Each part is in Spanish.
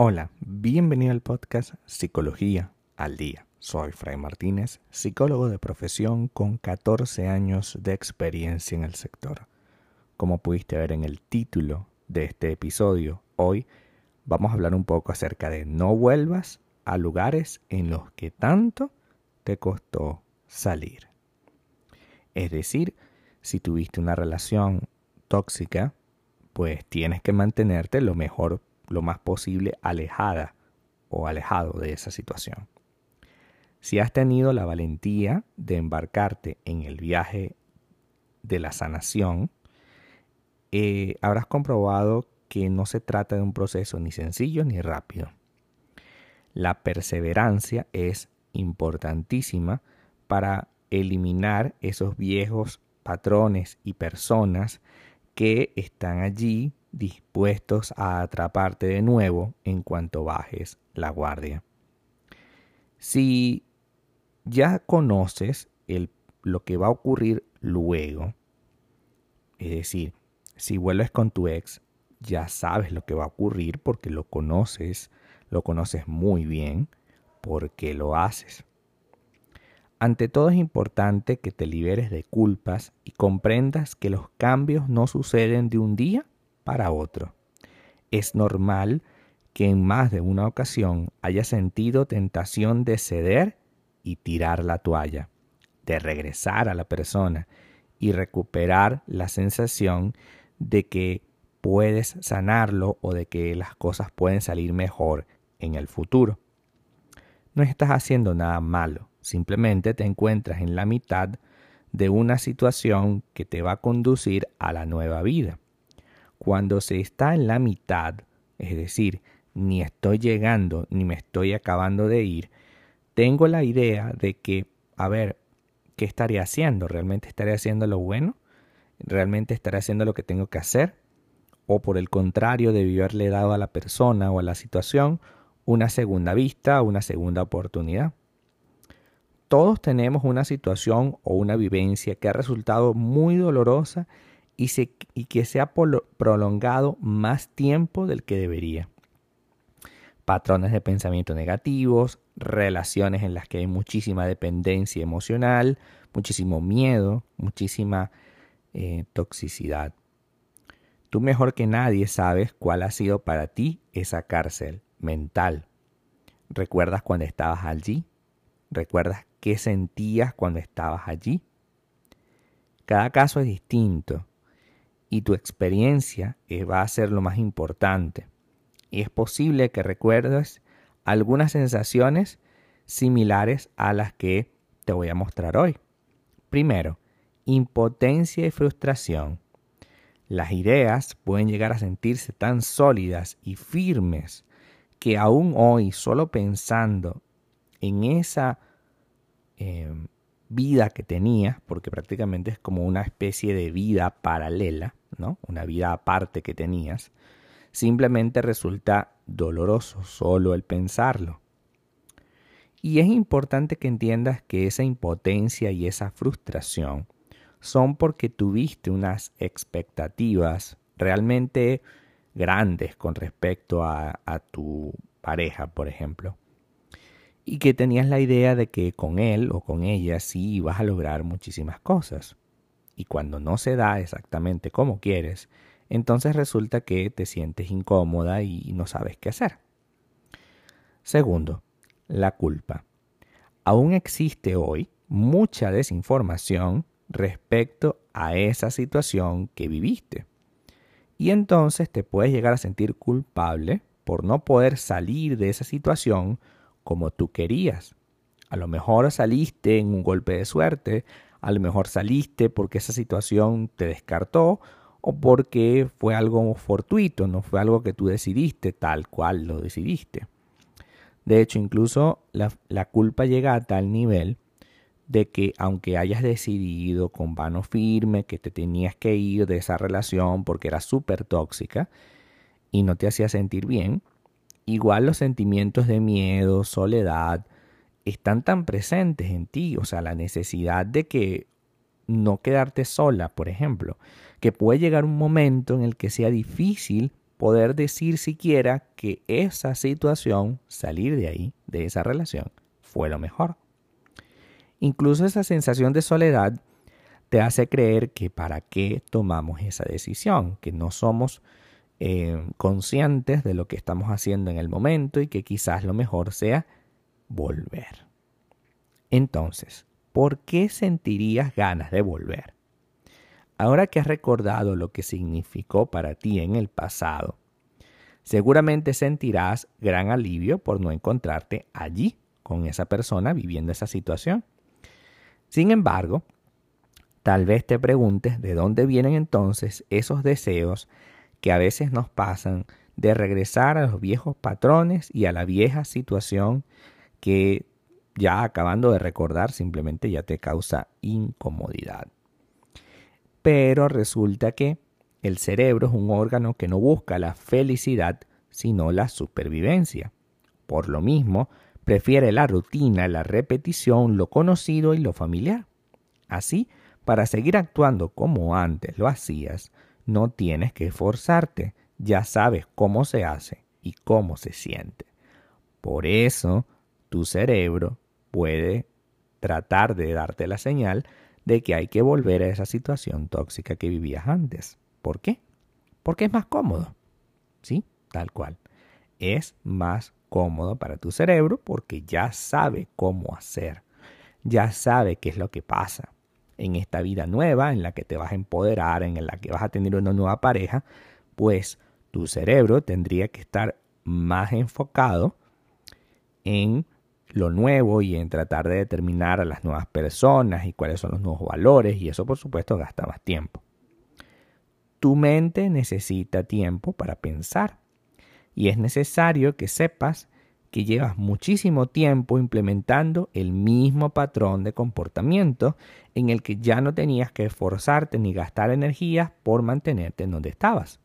Hola, bienvenido al podcast Psicología al Día. Soy Fray Martínez, psicólogo de profesión con 14 años de experiencia en el sector. Como pudiste ver en el título de este episodio, hoy vamos a hablar un poco acerca de no vuelvas a lugares en los que tanto te costó salir. Es decir, si tuviste una relación tóxica, pues tienes que mantenerte lo mejor lo más posible alejada o alejado de esa situación. Si has tenido la valentía de embarcarte en el viaje de la sanación, eh, habrás comprobado que no se trata de un proceso ni sencillo ni rápido. La perseverancia es importantísima para eliminar esos viejos patrones y personas que están allí dispuestos a atraparte de nuevo en cuanto bajes la guardia. Si ya conoces lo que va a ocurrir luego, es decir, si vuelves con tu ex, ya sabes lo que va a ocurrir porque lo conoces, lo conoces muy bien, porque lo haces. Ante todo es importante que te liberes de culpas y comprendas que los cambios no suceden de un día para otro. Es normal que en más de una ocasión haya sentido tentación de ceder y tirar la toalla, de regresar a la persona y recuperar la sensación de que puedes sanarlo o de que las cosas pueden salir mejor en el futuro. No estás haciendo nada malo, simplemente te encuentras en la mitad de una situación que te va a conducir a la nueva vida. Cuando se está en la mitad, es decir, ni estoy llegando ni me estoy acabando de ir, tengo la idea de que, a ver, ¿qué estaré haciendo? ¿Realmente estaré haciendo lo bueno? ¿Realmente estaré haciendo lo que tengo que hacer? ¿O por el contrario, debí haberle dado a la persona o a la situación una segunda vista, una segunda oportunidad? Todos tenemos una situación o una vivencia que ha resultado muy dolorosa y, que se ha prolongado más tiempo del que debería. Patrones de pensamiento negativos, relaciones en las que hay muchísima dependencia emocional, muchísimo miedo, muchísima eh, toxicidad. Tú mejor que nadie sabes cuál ha sido para ti esa cárcel mental. ¿Recuerdas cuando estabas allí? ¿Recuerdas qué sentías cuando estabas allí? Cada caso es distinto y tu experiencia eh, va a ser lo más importante. Y es posible que recuerdes algunas sensaciones similares a las que te voy a mostrar hoy. Primero, impotencia y frustración. Las ideas pueden llegar a sentirse tan sólidas y firmes que aún hoy, solo pensando en esa em, vida que tenías, porque prácticamente es como una especie de vida paralela, ¿no? Una vida aparte que tenías, simplemente resulta doloroso solo el pensarlo. Y es importante que entiendas que esa impotencia y esa frustración son porque tuviste unas expectativas realmente grandes con respecto a, a tu pareja, por ejemplo y que tenías la idea de que con él o con ella sí ibas a lograr muchísimas cosas. Y cuando no se da exactamente como quieres, entonces resulta que te sientes incómoda y no sabes qué hacer. Segundo, la culpa. Aún existe hoy mucha desinformación respecto a esa situación que viviste. Y entonces te puedes llegar a sentir culpable por no poder salir de esa situación como tú querías. A lo mejor saliste en un golpe de suerte, a lo mejor saliste porque esa situación te descartó o porque fue algo fortuito, no fue algo que tú decidiste tal cual lo decidiste. De hecho, incluso la, culpa llega a tal nivel de que aunque hayas decidido con vano firme que te tenías que ir de esa relación porque era súper tóxica y no te hacía sentir bien, igual los sentimientos de miedo, soledad, están tan presentes en ti, o sea, la necesidad de que no quedarte sola, por ejemplo, que puede llegar un momento en el que sea difícil poder decir siquiera que esa situación, salir de ahí, de esa relación, fue lo mejor. Incluso esa sensación de soledad te hace creer que para qué tomamos esa decisión, que no somos eh, conscientes de lo que estamos haciendo en el momento y que quizás lo mejor sea volver. Entonces, ¿por qué sentirías ganas de volver? Ahora que has recordado lo que significó para ti en el pasado, seguramente sentirás gran alivio por no encontrarte allí con esa persona viviendo esa situación. Sin embargo, tal vez te preguntes de dónde vienen entonces esos deseos que a veces nos pasan de regresar a los viejos patrones y a la vieja situación que ya acabando de recordar simplemente ya te causa incomodidad. Pero resulta que el cerebro es un órgano que no busca la felicidad, sino la supervivencia. Por lo mismo, prefiere la rutina, la repetición, lo conocido y lo familiar. Así, para seguir actuando como antes lo hacías, no tienes que esforzarte, ya sabes cómo se hace y cómo se siente. Por eso, tu cerebro puede tratar de darte la señal de que hay que volver a esa situación tóxica que vivías antes. ¿Por qué? Porque es más cómodo. ¿Sí? Tal cual. Es más cómodo para tu cerebro porque ya sabe cómo hacer. Ya sabe qué es lo que pasa en esta vida nueva, en la que te vas a empoderar, en la que vas a tener una nueva pareja, pues tu cerebro tendría que estar más enfocado en lo nuevo y en tratar de determinar a las nuevas personas y cuáles son los nuevos valores y eso por supuesto gasta más tiempo. Tu mente necesita tiempo para pensar y es necesario que sepas que llevas muchísimo tiempo implementando el mismo patrón de comportamiento en el que ya no tenías que esforzarte ni gastar energías por mantenerte en donde estabas.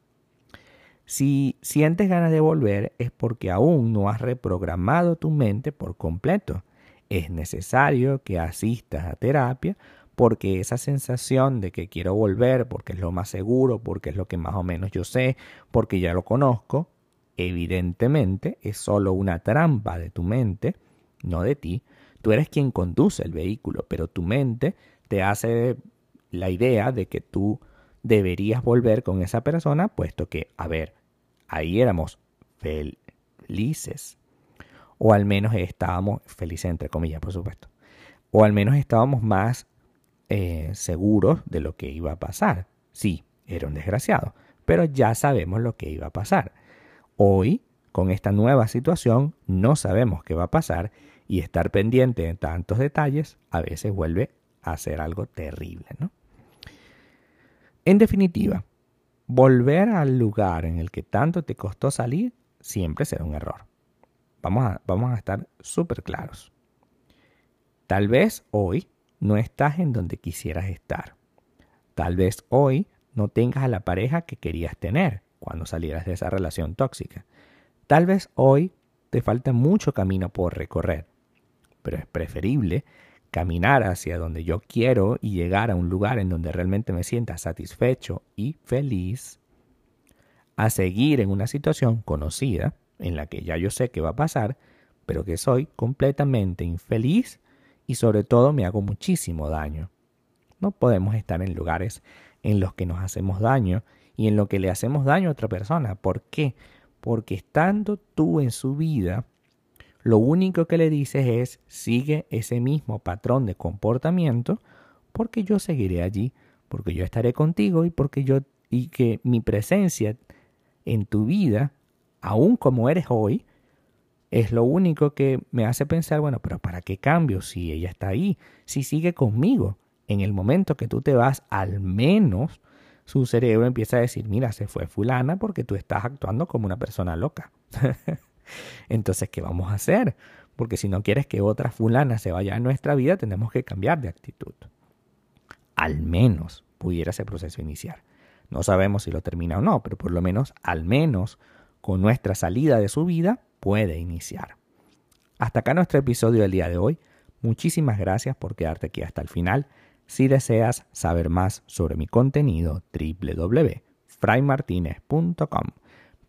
Si sientes ganas de volver es porque aún no has reprogramado tu mente por completo. Es necesario que asistas a terapia porque esa sensación de que quiero volver porque es lo más seguro, porque es lo que más o menos yo sé, porque ya lo conozco, evidentemente es solo una trampa de tu mente, no de ti. Tú eres quien conduce el vehículo, pero tu mente te hace la idea de que tú deberías volver con esa persona, puesto que, a ver, ahí éramos felices. O al menos estábamos felices, entre comillas, por supuesto. O al menos estábamos más eh, seguros de lo que iba a pasar. Sí, era un desgraciado, pero ya sabemos lo que iba a pasar. Hoy, con esta nueva situación, no sabemos qué va a pasar y estar pendiente de tantos detalles a veces vuelve a ser algo terrible, ¿no? En definitiva, volver al lugar en el que tanto te costó salir siempre será un error. Vamos a, vamos a estar súper claros. Tal vez hoy no estás en donde quisieras estar. Tal vez hoy no tengas a la pareja que querías tener cuando salieras de esa relación tóxica. Tal vez hoy te falta mucho camino por recorrer, pero es preferible caminar hacia donde yo quiero y llegar a un lugar en donde realmente me sienta satisfecho y feliz, a seguir en una situación conocida en la que ya yo sé que va a pasar, pero que soy completamente infeliz y sobre todo me hago muchísimo daño. No podemos estar en lugares en los que nos hacemos daño y en lo que le hacemos daño a otra persona. ¿Por qué? Porque estando tú en su vida, lo único que le dices es sigue ese mismo patrón de comportamiento porque yo seguiré allí, porque yo estaré contigo y porque yo y que mi presencia en tu vida, aún como eres hoy, es lo único que me hace pensar, bueno, pero ¿para qué cambio si ella está ahí? Si sigue conmigo. En el momento que tú te vas, al menos su cerebro empieza a decir, mira, se fue fulana porque tú estás actuando como una persona loca. Entonces, ¿qué vamos a hacer? Porque si no quieres que otra fulana se vaya a nuestra vida, tenemos que cambiar de actitud. Al menos pudiera ese proceso iniciar. No sabemos si lo termina o no, pero por lo menos, al menos, con nuestra salida de su vida, puede iniciar. Hasta acá nuestro episodio del día de hoy. Muchísimas gracias por quedarte aquí hasta el final. Si deseas saber más sobre mi contenido, www.fraymartinez.com.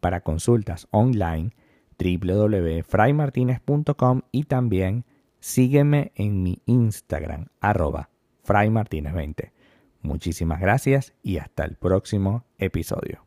Para consultas online, www.fraymartinez.com y también sígueme en mi Instagram, arroba fraymartinez20. Muchísimas gracias y hasta el próximo episodio.